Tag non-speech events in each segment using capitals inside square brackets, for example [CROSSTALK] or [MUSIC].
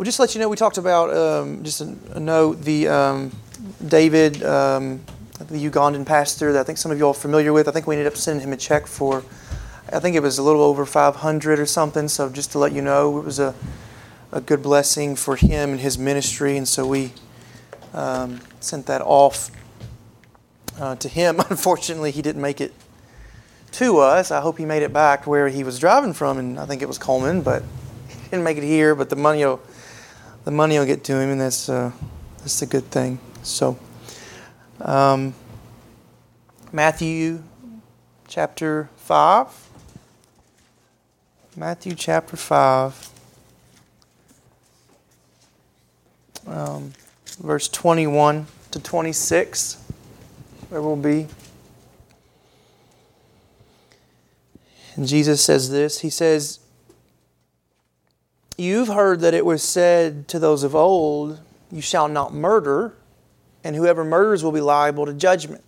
Well, just to let you know, we talked about um, just a, a, note the um, David, um, the Ugandan pastor that I think some of you all are familiar with. I think we ended up sending him a check for, I think it was a little over 500 or something. So just to let you know, it was a, a good blessing for him and his ministry, and so we um, sent that off uh, to him. [LAUGHS] Unfortunately, he didn't make it to us. I hope he made it back where he was driving from, and I think it was Coleman, but didn't make it here. But the money will, the money will get to him, and that's uh, that's a good thing. So, um, Matthew chapter five. Matthew chapter five. Um, verse 21 to 26, where we'll be. And Jesus says this He says, You've heard that it was said to those of old, You shall not murder, and whoever murders will be liable to judgment.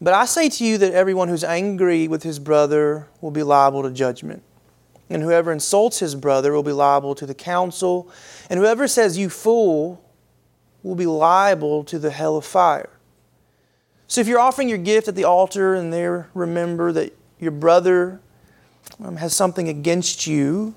But I say to you that everyone who's angry with his brother will be liable to judgment. And whoever insults his brother will be liable to the council. And whoever says, You fool, will be liable to the hell of fire. So if you're offering your gift at the altar and there remember that your brother um, has something against you,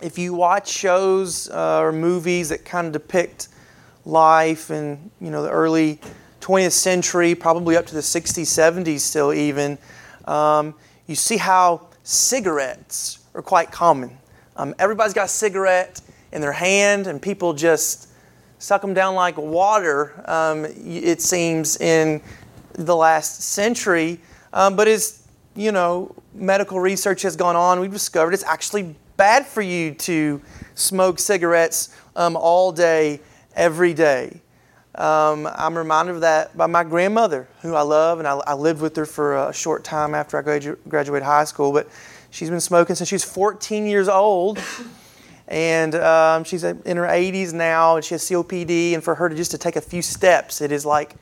If you watch shows uh, or movies that kind of depict life in you know the early 20th century, probably up to the 60s, 70s, still even, um, you see how cigarettes are quite common. Um, everybody's got a cigarette in their hand, and people just suck them down like water, um, it seems, in the last century. Um, but as you know, medical research has gone on, we've discovered it's actually bad for you to smoke cigarettes um, all day, every day. Um, I'm reminded of that by my grandmother, who I love, and I, I lived with her for a short time after I gradu- graduated high school. But she's been smoking since she was 14 years old and um, she's in her 80s now, and she has COPD. And for her to just to take a few steps, it is like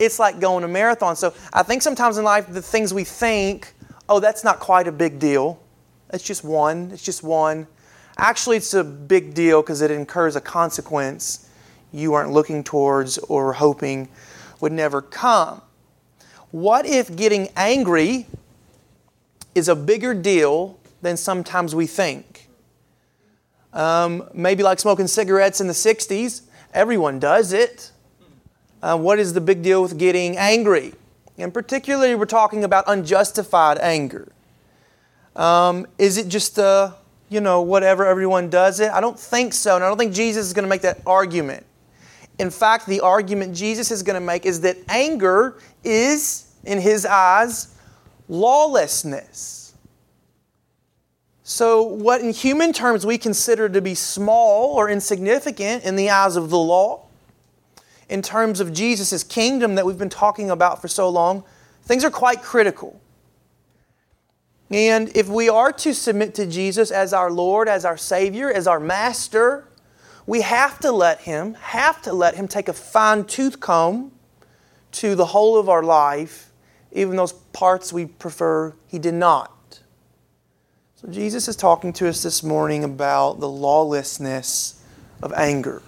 it's like going a marathon. So I think sometimes in life, the things we think, oh, that's not quite a big deal. It's just one. It's just one. Actually, it's a big deal because it incurs a consequence you aren't looking towards or hoping would never come. What if getting angry is a bigger deal than sometimes we think? Um, maybe like smoking cigarettes in the 60s. Everyone does it. Uh, what is the big deal with getting angry? And particularly, we're talking about unjustified anger. Um, is it just, uh, you know, whatever everyone does it? I don't think so. And I don't think Jesus is going to make that argument. In fact, the argument Jesus is going to make is that anger is, in his eyes, lawlessness. So, what in human terms we consider to be small or insignificant in the eyes of the law, in terms of Jesus' kingdom that we've been talking about for so long, things are quite critical. And if we are to submit to Jesus as our Lord, as our Savior, as our Master, we have to let Him, have to let Him take a fine tooth comb to the whole of our life, even those parts we prefer He did not. So, Jesus is talking to us this morning about the lawlessness of anger.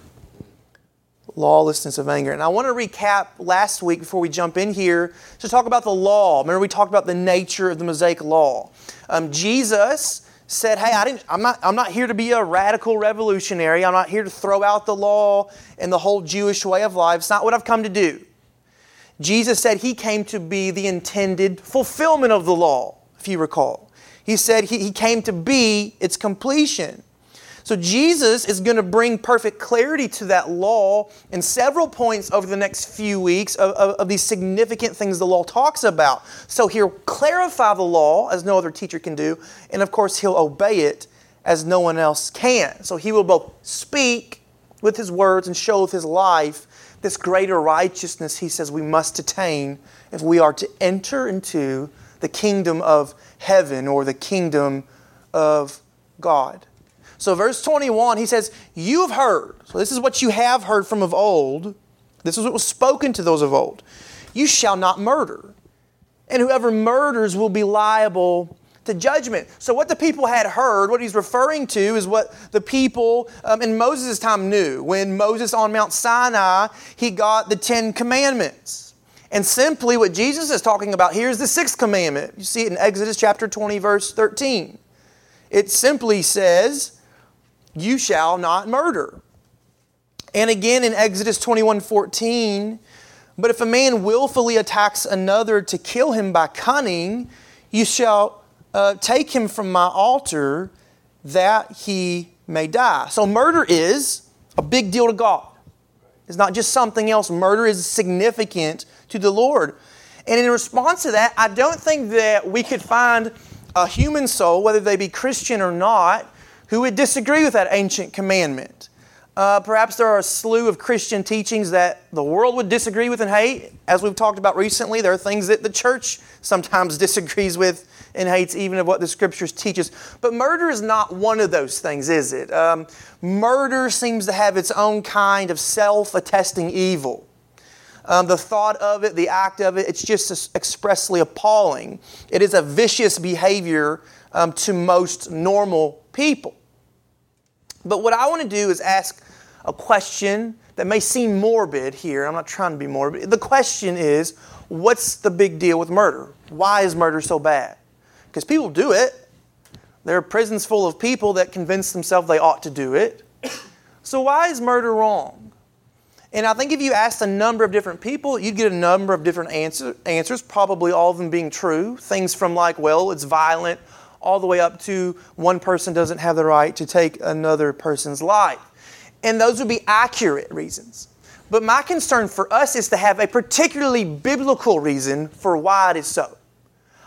Lawlessness of anger. And I want to recap last week before we jump in here to talk about the law. Remember, we talked about the nature of the Mosaic law. Um, Jesus said, Hey, I didn't, I'm, not, I'm not here to be a radical revolutionary. I'm not here to throw out the law and the whole Jewish way of life. It's not what I've come to do. Jesus said he came to be the intended fulfillment of the law, if you recall. He said he, he came to be its completion. So Jesus is going to bring perfect clarity to that law in several points over the next few weeks of, of, of, these significant things the law talks about. So he'll clarify the law as no other teacher can do, and of course he'll obey it as no one else can. So he will both speak with his words and show with his life this greater righteousness he says we must attain if we are to enter into the kingdom of heaven or the kingdom of God. So, verse 21, he says, You have heard. So, this is what you have heard from of old. This is what was spoken to those of old. You shall not murder. And whoever murders will be liable to judgment. So, what the people had heard, what he's referring to, is what the people um, in Moses' time knew. When Moses on Mount Sinai, he got the Ten Commandments. And simply what Jesus is talking about here is the sixth commandment. You see it in Exodus chapter 20, verse 13. It simply says, You shall not murder. And again in Exodus 21 14, but if a man willfully attacks another to kill him by cunning, you shall uh, take him from my altar that he may die. So murder is a big deal to God. It's not just something else. Murder is significant to the Lord. And in response to that, I don't think that we could find a human soul, whether they be Christian or not, who would disagree with that ancient commandment. Uh, perhaps there are a slew of Christian teachings that the world would disagree with and hate. As we've talked about recently, there are things that the church sometimes [LAUGHS] disagrees with and hates, even of what the scriptures teaches. But murder is not one of those things, is it? Um, murder seems to have its own kind of self attesting evil. Um, the thought of it, the act of it, it's just expressly appalling. It is a vicious behavior um, to most normal people. But what I want to do is ask a question that may seem morbid here. I'm not trying to be morbid. The question is what's the big deal with murder? Why is murder so bad? Because people do it. There are prisons full of people that convince themselves they ought to do it. So, why is murder wrong? And I think if you asked a number of different people, you'd get a number of different answer, answers, probably all of them being true. Things from like, well, it's violent, all the way up to one person doesn't have the right to take another person's life. And those would be accurate reasons. But my concern for us is to have a particularly biblical reason for why it is so.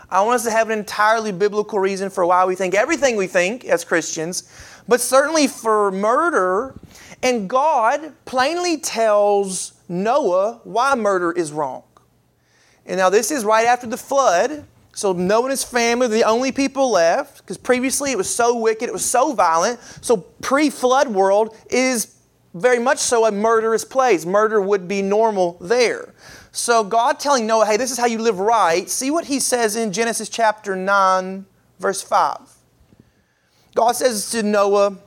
I want us to have an entirely biblical reason for why we think everything we think as Christians, but certainly for murder and God plainly tells Noah why murder is wrong. And now this is right after the flood. So Noah and his family are the only people left because previously it was so wicked, it was so violent. So pre-flood world is very much so a murderous place. Murder would be normal there. So God telling Noah, hey, this is how you live right. See what he says in Genesis chapter 9, verse 5. God says to Noah,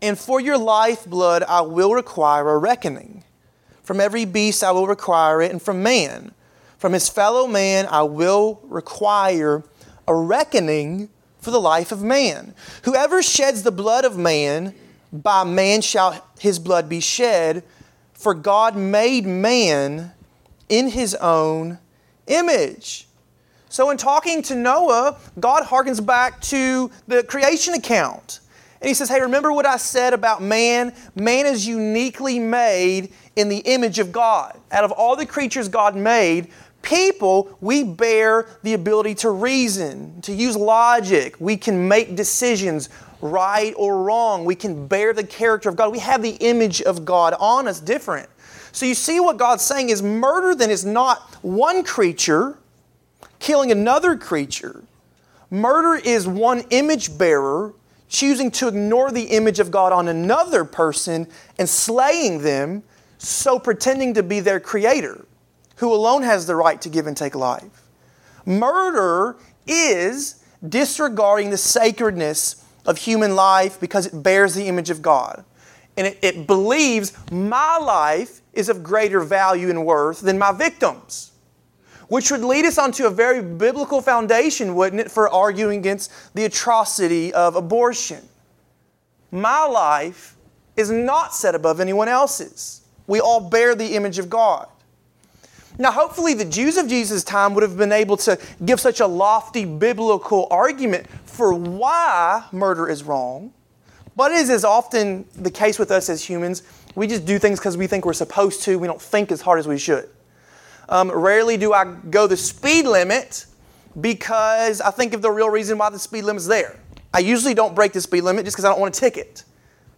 and for your lifeblood I will require a reckoning. From every beast I will require it, and from man, from his fellow man, I will require a reckoning for the life of man. Whoever sheds the blood of man, by man shall his blood be shed, for God made man in his own image. So, in talking to Noah, God harkens back to the creation account. And he says, Hey, remember what I said about man? Man is uniquely made in the image of God. Out of all the creatures God made, people, we bear the ability to reason, to use logic. We can make decisions, right or wrong. We can bear the character of God. We have the image of God on us different. So you see what God's saying is murder then is not one creature killing another creature. Murder is one image bearer choosing to ignore the image of God on another person and slaying them, so pretending to be their creator, who alone has the right to give and take life. Murder is disregarding the sacredness of human life because it bears the image of God. And it, it believes my life is of greater value and worth than my victim's which would lead us onto a very biblical foundation, wouldn't it, for arguing against the atrocity of abortion. My life is not set above anyone else's. We all bear the image of God. Now, hopefully, the Jews of Jesus' time would have been able to give such a lofty biblical argument for why murder is wrong. But it is as often the case with us as humans. We just do things because we think we're supposed to. We don't think as hard as we should. Um, rarely do I go the speed limit because I think of the real reason why the speed limit's there. I usually don't break the speed limit just because I don't want a ticket.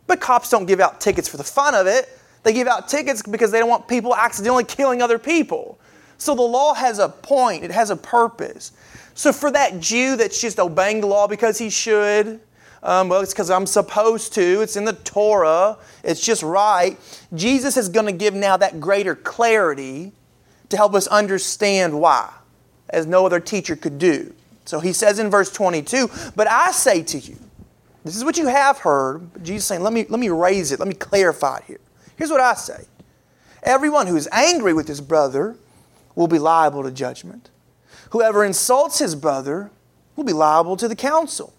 But cops don't give out tickets for the fun of it. They give out tickets because they don't want people accidentally killing other people. So the law has a point, it has a purpose. So for that Jew that's just obeying the law because he should, um, well, it's because I'm supposed to, it's in the Torah, it's just right. Jesus is going to give now that greater clarity to help us understand why, as no other teacher could do. So he says in verse 22, But I say to you, this is what you have heard, Jesus saying, let me, let me raise it, let me clarify it here. Here's what I say Everyone who is angry with his brother will be liable to judgment. Whoever insults his brother will be liable to the council.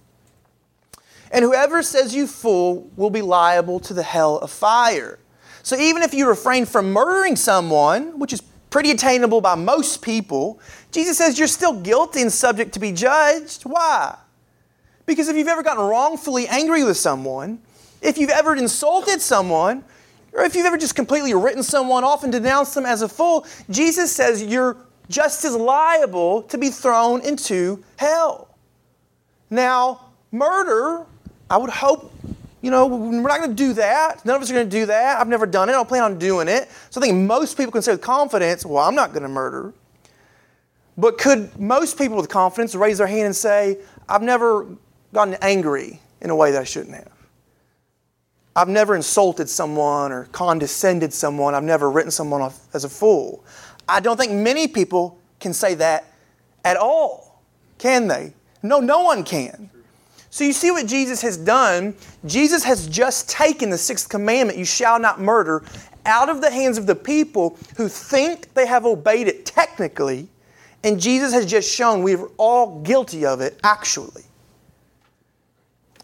And whoever says you fool will be liable to the hell of fire. So even if you refrain from murdering someone, which is pretty attainable by most people, Jesus says you're still guilty and subject to be judged. Why? Because if you've ever gotten wrongfully angry with someone, if you've ever insulted someone, or if you've ever just completely written someone off and denounced them as a fool, Jesus says you're just as liable to be thrown into hell. Now, murder, I would hope, you know, we're not going to do that. None of us are going to do that. I've never done it. I don't plan on doing it. So I think most people can say with confidence, well, I'm not going to murder. But could most people with confidence raise their hand and say, I've never gotten angry in a way that I shouldn't have? I've never insulted someone or condescended someone. I've never written someone off as a fool. I don't think many people can say that at all, can they? No, no one can. So you see what Jesus has done? Jesus has just taken the sixth commandment, you shall not murder, out of the hands of the people who think they have obeyed it technically, and Jesus has just shown we're all guilty of it actually.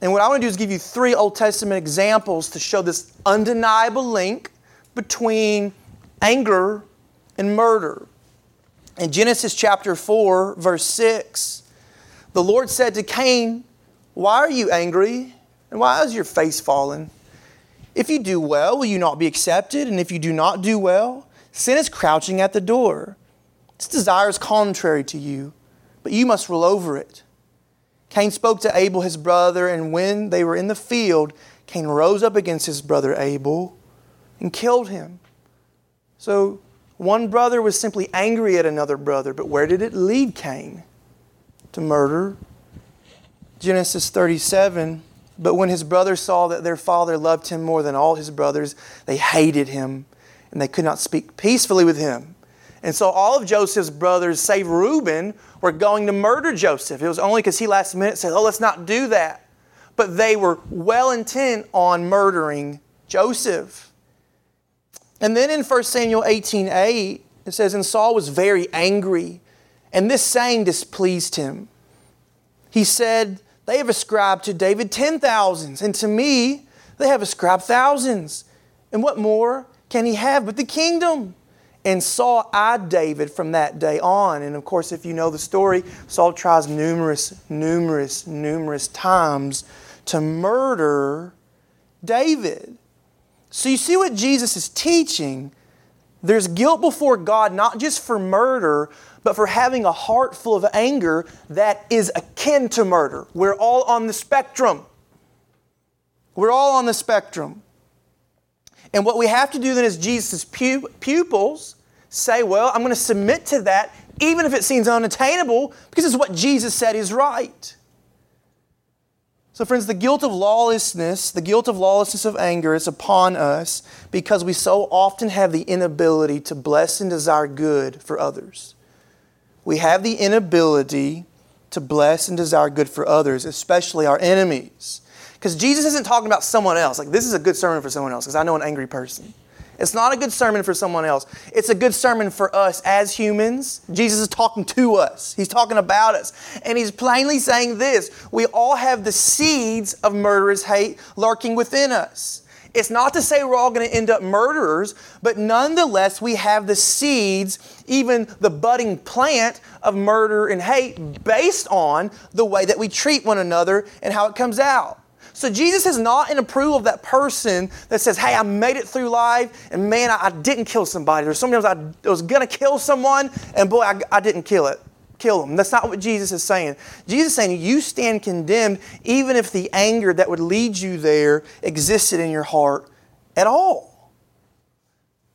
And what I want to do is give you three Old Testament examples to show this undeniable link between anger and murder. In Genesis chapter 4, verse 6, the Lord said to Cain, Why are you angry? And why is your face fallen? If you do well, will you not be accepted? And if you do not do well, sin is crouching at the door. Its desire is contrary to you, but you must rule over it. Cain spoke to Abel, his brother, and when they were in the field, Cain rose up against his brother Abel and killed him. So one brother was simply angry at another brother, but where did it lead Cain? To murder. Genesis 37 But when his brothers saw that their father loved him more than all his brothers, they hated him, and they could not speak peacefully with him. And so all of Joseph's brothers, save Reuben, were going to murder Joseph. It was only because he last minute said, Oh, let's not do that. But they were well intent on murdering Joseph. And then in 1 Samuel 18 8, it says, And Saul was very angry, and this saying displeased him. He said, They have ascribed to David ten thousands, and to me they have ascribed thousands. And what more can he have but the kingdom? And Saul eyed David from that day on. And of course, if you know the story, Saul tries numerous, numerous, numerous times to murder David. So you see what Jesus is teaching. There's guilt before God, not just for murder, but for having a heart full of anger that is akin to murder. We're all on the spectrum. We're all on the spectrum. And what we have to do then as Jesus' pupils say, well, I'm going to submit to that, even if it seems unattainable, because it's what Jesus said is right. So, friends, the guilt of lawlessness, the guilt of lawlessness of anger is upon us because we so often have the inability to bless and desire good for others. We have the inability to bless and desire good for others, especially our enemies. Because Jesus isn't talking about someone else. Like, this is a good sermon for someone else, because I know an angry person. It's not a good sermon for someone else. It's a good sermon for us as humans. Jesus is talking to us, He's talking about us. And He's plainly saying this we all have the seeds of murderous hate lurking within us. It's not to say we're all going to end up murderers, but nonetheless, we have the seeds, even the budding plant of murder and hate based on the way that we treat one another and how it comes out. So Jesus is not in approval of that person that says, Hey, I made it through life, and man, I, I didn't kill somebody. Or sometimes I was going to kill someone, and boy, I, I didn't kill it. kill them. That's not what Jesus is saying. Jesus is saying you stand condemned even if the anger that would lead you there existed in your heart at all.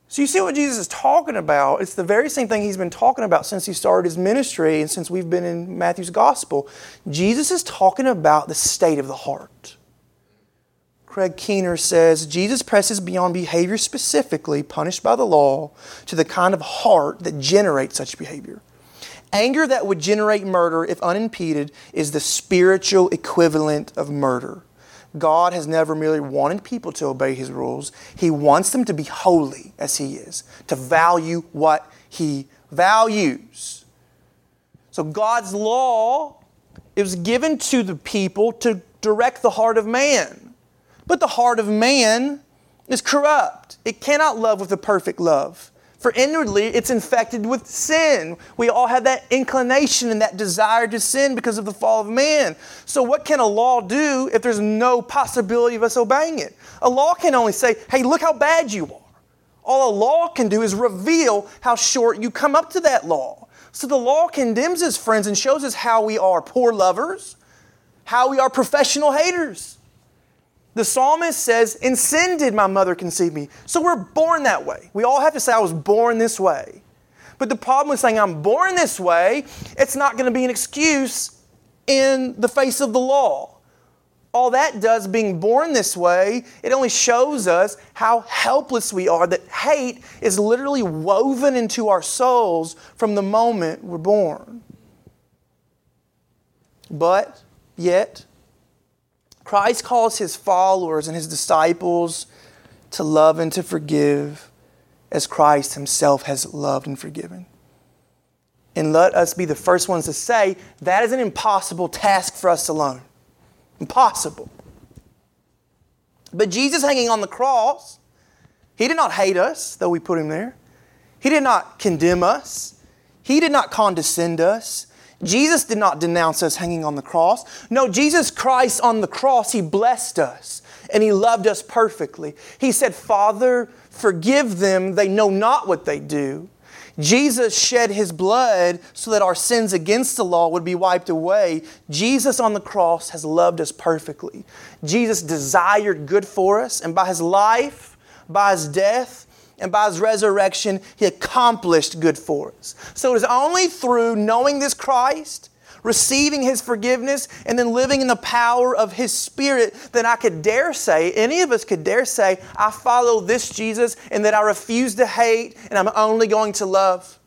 So you see what Jesus is talking about? It's the very same thing he's been talking about since he started his ministry and since we've been in Matthew's gospel. Jesus is talking about the state of the heart. Craig Keener says Jesus presses beyond behavior specifically punished by the law to the kind of heart that generates such behavior. Anger that would generate murder, if unimpeded, is the spiritual equivalent of murder. God has never merely wanted people to obey His rules, He wants them to be holy as He is, to value what He values. So God's law was given to the people to direct the heart of man. But the heart of man is corrupt. It cannot love with a perfect love. For inwardly, it's infected with sin. We all have that inclination and that desire to sin because of the fall of man. So, what can a law do if there's no possibility of us obeying it? A law can only say, hey, look how bad you are. All a law can do is reveal how short you come up to that law. So, the law condemns us, friends, and shows us how we are poor lovers, how we are professional haters. The psalmist says, In sin did my mother conceive me. So we're born that way. We all have to say, I was born this way. But the problem with saying I'm born this way, it's not going to be an excuse in the face of the law. All that does, being born this way, it only shows us how helpless we are, that hate is literally woven into our souls from the moment we're born. But, yet, Christ calls his followers and his disciples to love and to forgive as Christ himself has loved and forgiven. And let us be the first ones to say that is an impossible task for us alone. Impossible. But Jesus hanging on the cross, he did not hate us, though we put him there. He did not condemn us. He did not condescend us. Jesus did not denounce us hanging on the cross. No, Jesus Christ on the cross, He blessed us and He loved us perfectly. He said, Father, forgive them, they know not what they do. Jesus shed His blood so that our sins against the law would be wiped away. Jesus on the cross has loved us perfectly. Jesus desired good for us, and by His life, by His death, and by his resurrection, he accomplished good for us. So it is only through knowing this Christ, receiving his forgiveness, and then living in the power of his spirit that I could dare say, any of us could dare say, I follow this Jesus and that I refuse to hate and I'm only going to love.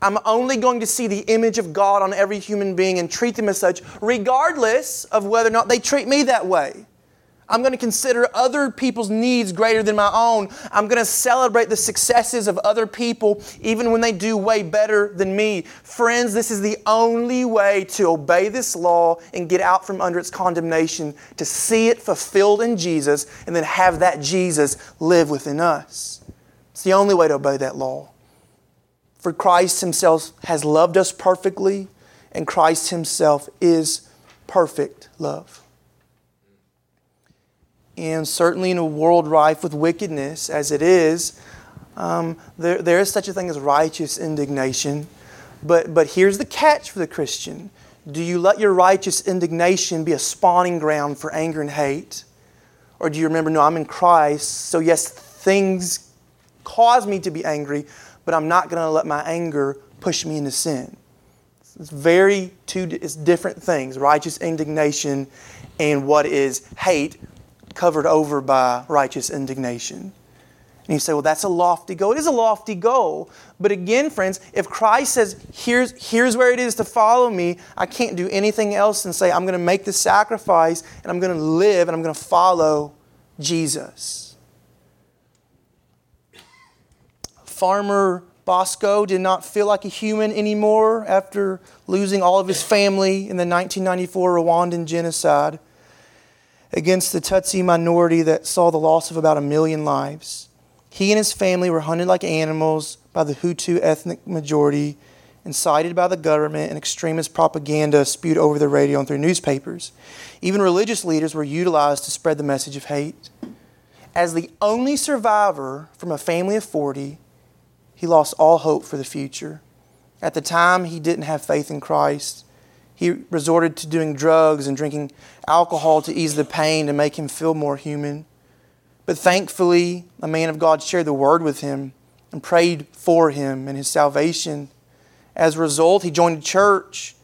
I'm only going to see the image of God on every human being and treat them as such, regardless of whether or not they treat me that way. I'm going to consider other people's needs greater than my own. I'm going to celebrate the successes of other people even when they do way better than me. Friends, this is the only way to obey this law and get out from under its condemnation, to see it fulfilled in Jesus and then have that Jesus live within us. It's the only way to obey that law. For Christ Himself has loved us perfectly, and Christ Himself is perfect love. And certainly in a world rife with wickedness as it is, um, there, there is such a thing as righteous indignation. But, but here's the catch for the Christian Do you let your righteous indignation be a spawning ground for anger and hate? Or do you remember, no, I'm in Christ, so yes, things cause me to be angry, but I'm not going to let my anger push me into sin? It's very two it's different things righteous indignation and what is hate covered over by righteous indignation. And you say, well, that's a lofty goal. It is a lofty goal. But again, friends, if Christ says, here's, here's where it is to follow me, I can't do anything else and say, I'm going to make the sacrifice and I'm going to live and I'm going to follow Jesus. Farmer Bosco did not feel like a human anymore after losing all of his family in the 1994 Rwandan genocide against the Tutsi minority that saw the loss of about a million lives. He and his family were hunted like animals by the Hutu ethnic majority, incited by the government, and extremist propaganda spewed over the radio and through newspapers. Even religious leaders were utilized to spread the message of hate. As the only survivor from a family of 40, he lost all hope for the future. At the time, he didn't have faith in Christ. He resorted to doing drugs and drinking alcohol to ease the pain to make him feel more human. But thankfully, a man of God shared the word with him and prayed for him and his salvation. As a result, he joined a church.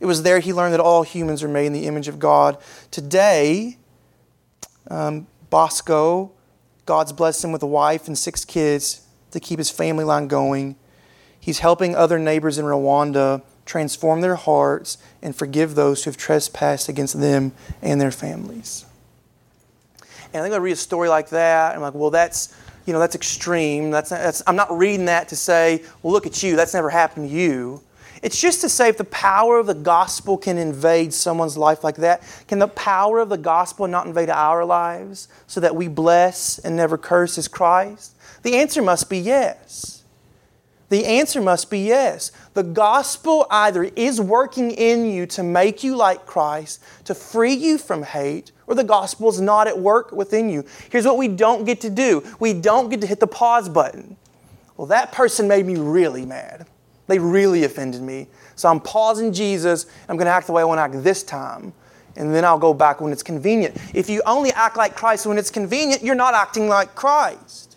It was there he learned that all humans are made in the image of God. Today, um, Bosco, God's blessed him with a wife and six kids to keep his family line going. He's helping other neighbors in Rwanda transform their hearts and forgive those who have trespassed against them and their families. And I think I read a story like that, and I'm like, well, that's you know that's extreme. That's, that's I'm not reading that to say, well, look at you. That's never happened to you. It's just to say if the power of the gospel can invade someone's life like that, can the power of the gospel not invade our lives so that we bless and never curse as Christ? The answer must be yes. The answer must be yes. The gospel either is working in you to make you like Christ, to free you from hate, or the gospel is not at work within you. Here's what we don't get to do we don't get to hit the pause button. Well, that person made me really mad. They really offended me. So I'm pausing Jesus. I'm going to act the way I want to act this time. And then I'll go back when it's convenient. If you only act like Christ when it's convenient, you're not acting like Christ.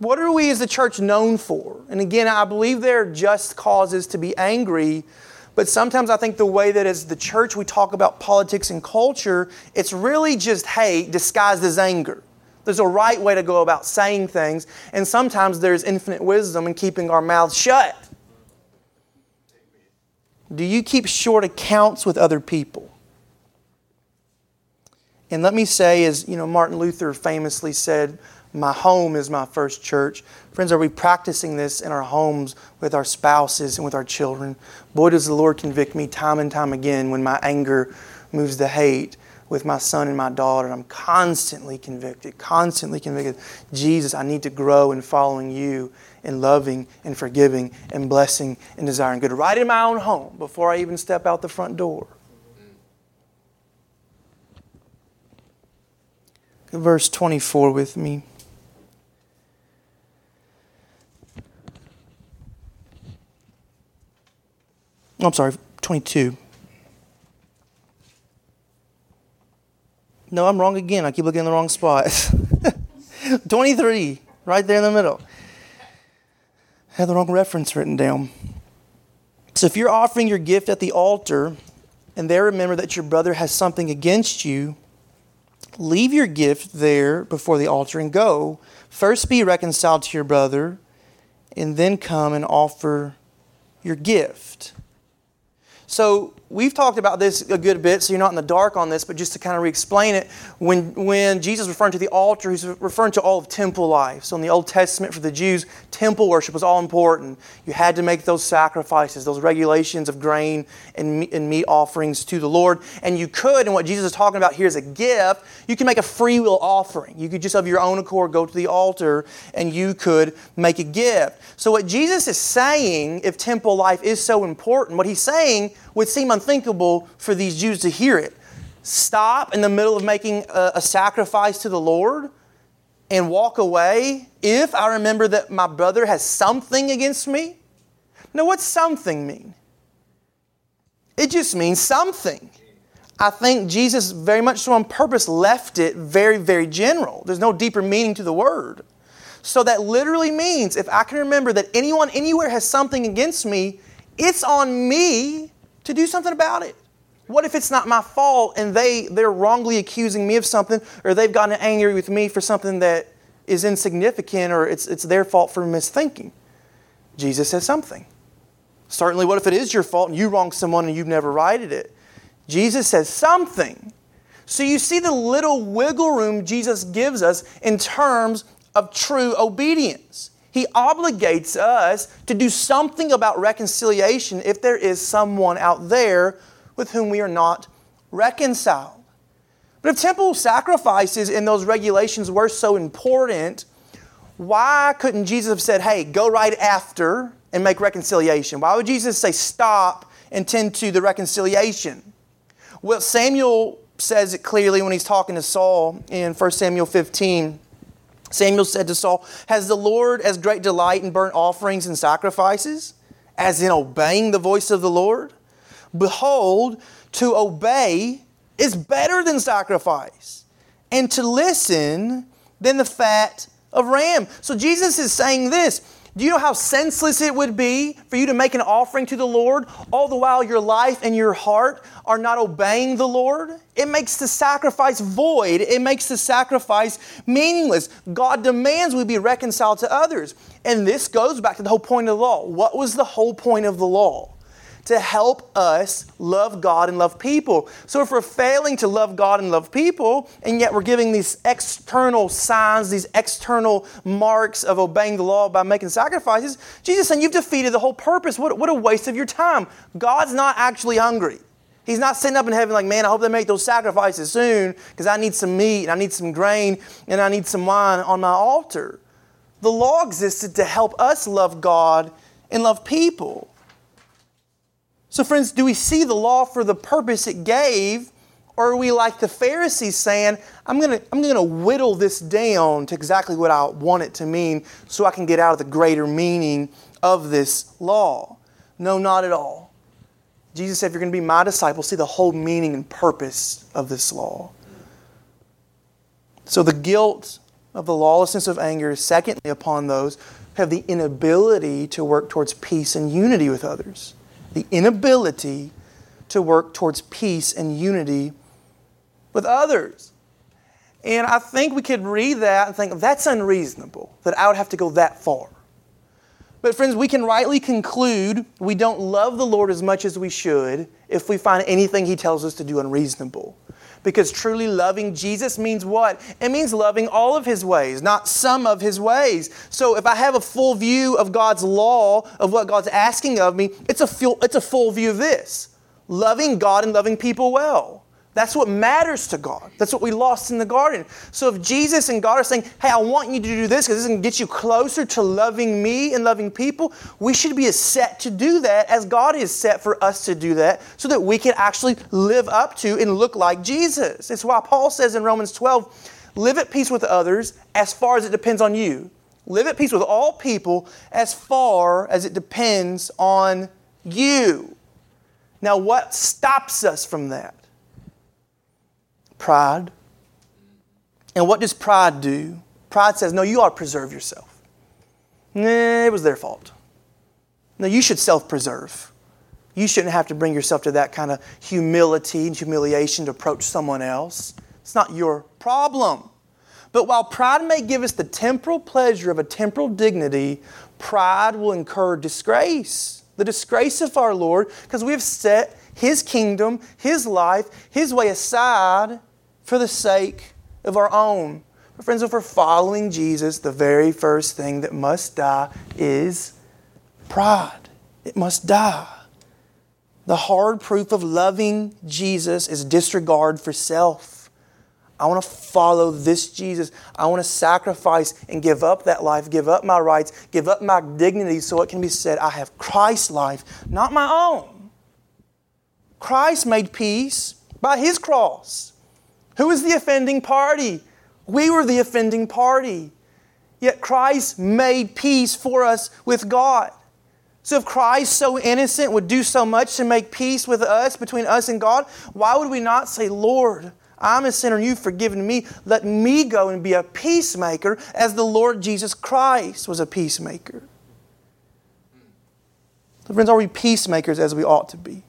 What are we as the church known for? And again, I believe there are just causes to be angry, but sometimes I think the way that as the church we talk about politics and culture, it's really just hate disguised as anger. There's a right way to go about saying things, and sometimes there's infinite wisdom in keeping our mouths shut. Do you keep short accounts with other people? And let me say, as you know, Martin Luther famously said, my home is my first church. Friends, are we practicing this in our homes with our spouses and with our children? Boy, does the Lord convict me time and time again when my anger moves to hate with my son and my daughter. I'm constantly convicted, constantly convicted. Jesus, I need to grow in following you in loving and forgiving and blessing and desiring good right in my own home before I even step out the front door. Verse 24 with me. Oh, I'm sorry, 22. No, I'm wrong again. I keep looking in the wrong spot. [LAUGHS] 23, right there in the middle. I have the wrong reference written down. So if you're offering your gift at the altar and there remember that your brother has something against you, leave your gift there before the altar and go. First be reconciled to your brother and then come and offer your gift. So we've talked about this a good bit, so you're not in the dark on this, but just to kind of re explain it, when, when Jesus referring to the altar, he's referring to all of temple life. So in the Old Testament, for the Jews, temple worship was all important. You had to make those sacrifices, those regulations of grain and, and meat offerings to the Lord. And you could, and what Jesus is talking about here is a gift, you can make a free will offering. You could just of your own accord go to the altar and you could make a gift. So what Jesus is saying, if temple life is so important, what he's saying, would seem unthinkable for these Jews to hear it. Stop in the middle of making a, a sacrifice to the Lord and walk away if I remember that my brother has something against me? Now, what's something mean? It just means something. I think Jesus, very much so on purpose, left it very, very general. There's no deeper meaning to the word. So that literally means if I can remember that anyone anywhere has something against me, it's on me to do something about it. What if it's not my fault and they, they're wrongly accusing me of something or they've gotten angry with me for something that is insignificant or it's, it's their fault for misthinking? Jesus says something. Certainly, what if it is your fault and you wronged someone and you've never righted it? Jesus says something. So you see the little wiggle room Jesus gives us in terms of true obedience. He obligates us to do something about reconciliation if there is someone out there with whom we are not reconciled. But if temple sacrifices and those regulations were so important, why couldn't Jesus have said, hey, go right after and make reconciliation? Why would Jesus say, stop and tend to the reconciliation? Well, Samuel says it clearly when he's talking to Saul in 1 Samuel 15. Samuel said to Saul, Has the Lord as great delight in burnt offerings and sacrifices as in obeying the voice of the Lord? Behold, to obey is better than sacrifice, and to listen than the fat of ram. So Jesus is saying this. Do you know how senseless it would be for you to make an offering to the Lord all the while your life and your heart are not obeying the Lord? It makes the sacrifice void. It makes the sacrifice meaningless. God demands we be reconciled to others. And this goes back to the whole point of the law. What was the whole point of the law? To help us love God and love people. So if we're failing to love God and love people, and yet we're giving these external signs, these external marks of obeying the law by making sacrifices, Jesus saying you've defeated the whole purpose. What, what a waste of your time. God's not actually hungry. He's not sitting up in heaven like, man, I hope they make those sacrifices soon because I need some meat and I need some grain and I need some wine on my altar. The law existed to help us love God and love people. So, friends, do we see the law for the purpose it gave? Or are we like the Pharisees saying, I'm going to I'm to whittle this down to exactly what I want it to mean so I can get out of the greater meaning of this law? No, not at all. Jesus said, if you're going to be my disciple, see the whole meaning and purpose of this law. So the guilt of the lawlessness of anger is secondly upon those who have the inability to work towards peace and unity with others the inability to work towards peace and unity with others. And I think we could read that and think that's unreasonable, that I would have to go that far. But, friends, we can rightly conclude we don't love the Lord as much as we should if we find anything He tells us to do unreasonable. Because truly loving Jesus means what? It means loving all of His ways, not some of His ways. So if I have a full view of God's law, of what God's asking of me, it's a full, it's a full view of this loving God and loving people well. That's what matters to God. That's what we lost in the garden. So if Jesus and God are saying, hey, I want you to do this because this to get you closer to loving me and loving people, we should be as set to do that as God is set for us to do that so that we can actually live up to and look like Jesus. It's why Paul says in Romans 12, live at peace with others as far as it depends on you. Live at peace with all people as far as it depends on you. Now, what stops us from that? Pride. And what does pride do? Pride says, no, you ought to preserve yourself. Nah, it was their fault. No, you should self preserve. You shouldn't have to bring yourself to that kind of humility and humiliation to approach someone else. It's not your problem. But while pride may give us the temporal pleasure of a temporal dignity, pride will incur disgrace. The disgrace of our Lord, because we have set His kingdom, His life, His way aside for the sake of our own. But friends, if we're following Jesus, the very first thing that must die is pride. It must die. The hard proof of loving Jesus is disregard for self. I want to follow this Jesus. I want to sacrifice and give up that life, give up my rights, give up my dignity so it can be said, I have Christ's life, not my own. Christ made peace by his cross. Who was the offending party? We were the offending party. Yet Christ made peace for us with God. So if Christ, so innocent, would do so much to make peace with us, between us and God, why would we not say, Lord, I'm a sinner you've forgiven me. Let me go and be a peacemaker as the Lord Jesus Christ was a peacemaker. So friends, are we peacemakers as we ought to be?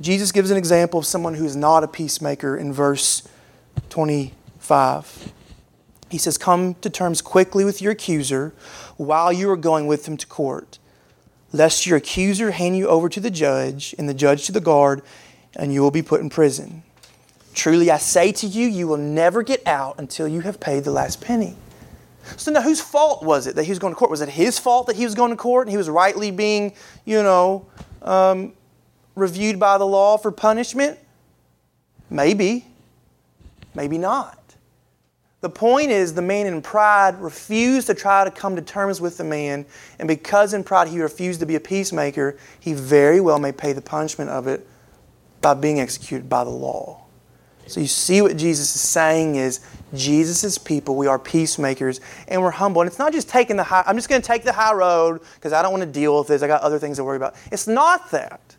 Jesus gives an example of someone who is not a peacemaker in verse 25. He says, Come to terms quickly with your accuser while you are going with him to court, lest your accuser hand you over to the judge, and the judge to the guard, and you will be put in prison. Truly I say to you, you will never get out until you have paid the last penny. So now whose fault was it that he was going to court? Was it his fault that he was going to court and he was rightly being, you know, um, reviewed by the law for punishment? Maybe. Maybe not. The point is, the man in pride refused to try to come to terms with the man, and because in pride he refused to be a peacemaker, he very well may pay the punishment of it by being executed by the law. So you see what Jesus is saying is Jesus' people, we are peacemakers, and we're humble. And it's not just taking the high, I'm just going to take the high road because I don't want to deal with this. I got other things to worry about. It's not that.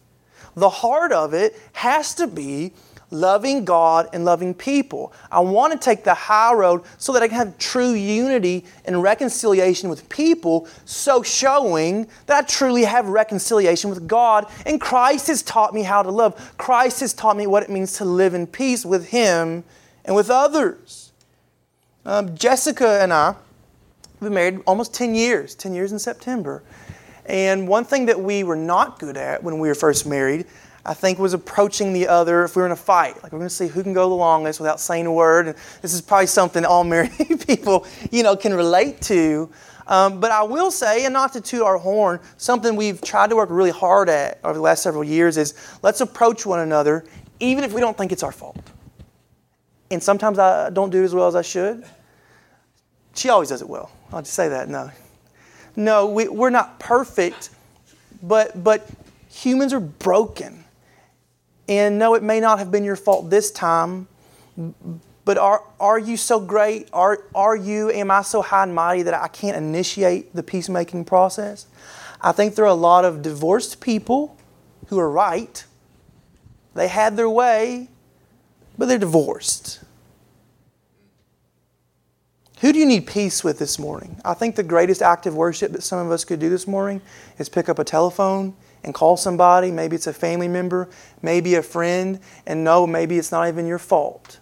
The heart of it has to be loving God and loving people. I want to take the high road so that I can have true unity and reconciliation with people, so showing that I truly have reconciliation with God. And Christ has taught me how to love. Christ has taught me what it means to live in peace with Him and with others. Um, Jessica and I have been married almost 10 years, 10 years in September. And one thing that we were not good at when we were first married I think was approaching the other if we were in a fight. Like we're going to see who can go the longest without saying a word. And this is probably something all [LAUGHS] married people, you know, can relate to. Um, but I will say, and not to toot our horn, something we've tried to work really hard at over the last several years is let's approach one another, even if we don't think it's our fault. And sometimes I don't do it as well as I should. She always does it well. I'll just say that. No, no, we, we're not perfect, but but humans are broken and no, it may not have been your fault this time, but are, are you so great? Are, are you, am I so high and mighty that I can't initiate the peacemaking process? I think there are a lot of divorced people who are right. They had their way, but they're divorced. Who do you need peace with this morning? I think the greatest act of worship that some of us could do this morning is pick up a telephone and call somebody. Maybe it's a family member, maybe a friend, and no, maybe it's not even your fault.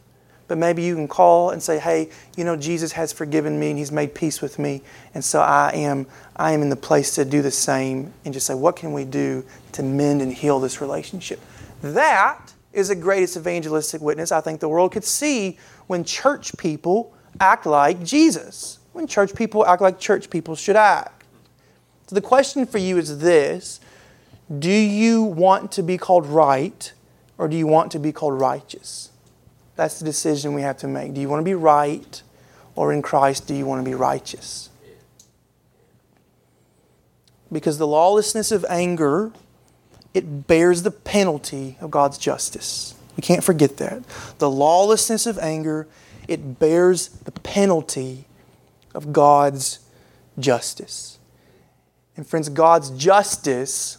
But maybe you can call and say, "Hey, you know Jesus has forgiven me and He's made peace with me, and so I am I am in the place to do the same." And just say, "What can we do to mend and heal this relationship?" That is the greatest evangelistic witness I think the world could see when church people act like Jesus. When church people act like church people should act. So the question for you is this do you want to be called right or do you want to be called righteous? That's the decision we have to make. Do you want to be right or in Christ do you want to be righteous? Because the lawlessness of anger, it bears the penalty of God's justice. We can't forget that. The lawlessness of anger, it bears the penalty of God's justice. And friends, God's justice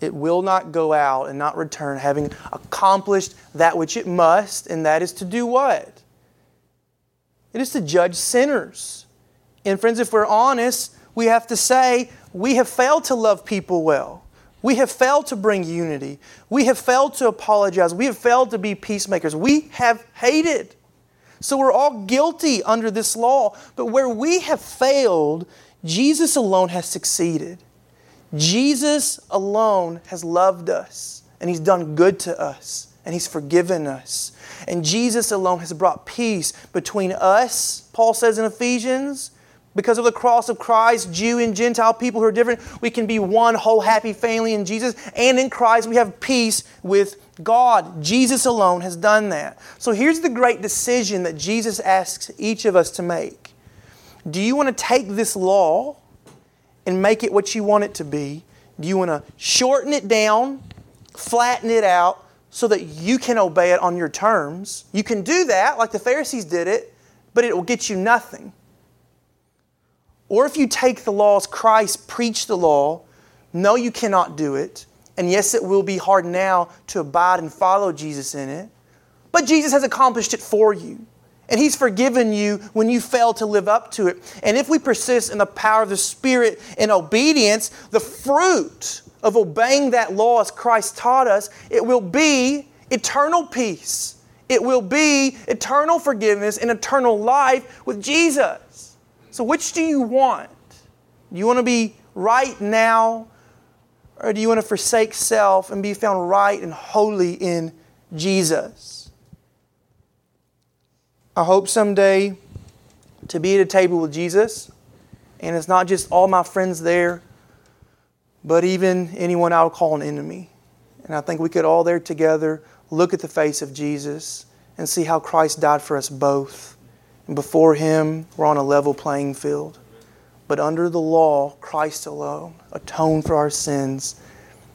it will not go out and not return having accomplished that which it must, and that is to do what? It is to judge sinners. And friends, if we're honest, we have to say we have failed to love people well. We have failed to bring unity. We have failed to apologize. We have failed to be peacemakers. We have hated. So we're all guilty under this law. But where we have failed, Jesus alone has succeeded. Jesus alone has loved us and He's done good to us and He's forgiven us. And Jesus alone has brought peace between us, Paul says in Ephesians. Because of the cross of Christ, Jew and Gentile people who are different, we can be one whole happy family in Jesus. And in Christ, we have peace with God. Jesus alone has done that. So here's the great decision that Jesus asks each of us to make. Do you want to take this law and make it what you want it to be? Do you want to shorten it down, flatten it out, so that you can obey it on your terms? You can do that, like the Pharisees did it, but it will get you nothing. Or if you take the laws Christ preached the law, no, you cannot do it. And yes, it will be hard now to abide and follow Jesus in it. But Jesus has accomplished it for you. And He's forgiven you when you fail to live up to it. And if we persist in the power of the Spirit in obedience, the fruit of obeying that law as Christ taught us, it will be eternal peace. It will be eternal forgiveness and eternal life with Jesus. So, which do you want? Do you want to be right now, or do you want to forsake self and be found right and holy in Jesus? I hope someday to be at a table with Jesus, and it's not just all my friends there, but even anyone I would call an enemy. And I think we could all there together look at the face of Jesus and see how Christ died for us both. Before Him, we're on a level playing field. But under the law, Christ alone atoned for our sins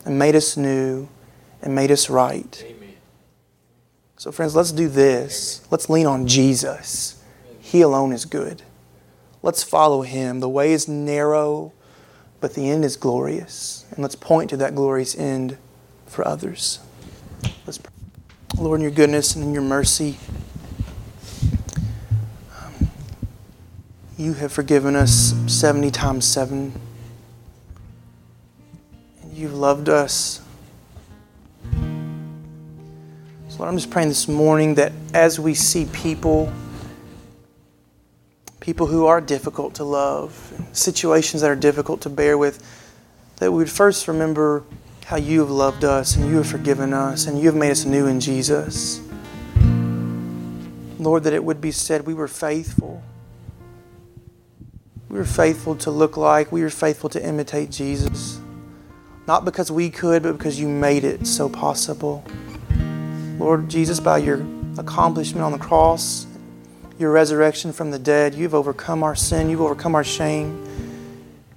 and made us new and made us right. Amen. So, friends, let's do this. Let's lean on Jesus. He alone is good. Let's follow Him. The way is narrow, but the end is glorious. And let's point to that glorious end for others. Let's pray. Lord, in your goodness and in your mercy, you have forgiven us 70 times 7. And you've loved us so Lord, I'm just praying this morning that as we see people, people who are difficult to love, situations that are difficult to bear with, that we would first remember how you have loved us and you have forgiven us and you have made us new in Jesus. Lord, that it would be said we were faithful. We were faithful to look like, we were faithful to imitate Jesus. Not because we could, but because you made it so possible. Lord Jesus, by your accomplishment on the cross, your resurrection from the dead, you've overcome our sin, you've overcome our shame.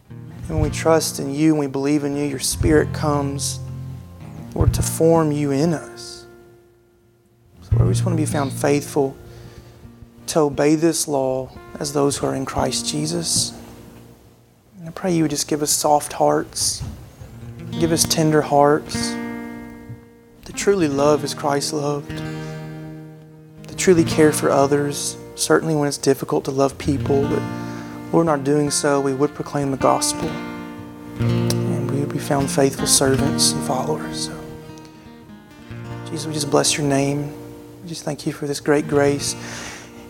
And when we trust in you and we believe in you, your Spirit comes, Lord, to form you in us. So, Lord, we just want to be found faithful to obey this law as those who are in Christ Jesus. And I pray you would just give us soft hearts, give us tender hearts to truly love as Christ loved, to truly care for others, certainly when it's difficult to love people, but Lord, in our doing so, we would proclaim the gospel and we would be found faithful servants and followers. So, Jesus, we just bless your name. We just thank you for this great grace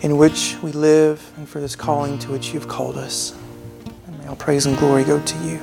in which we live and for this calling to which you've called us. And may all praise and glory go to you.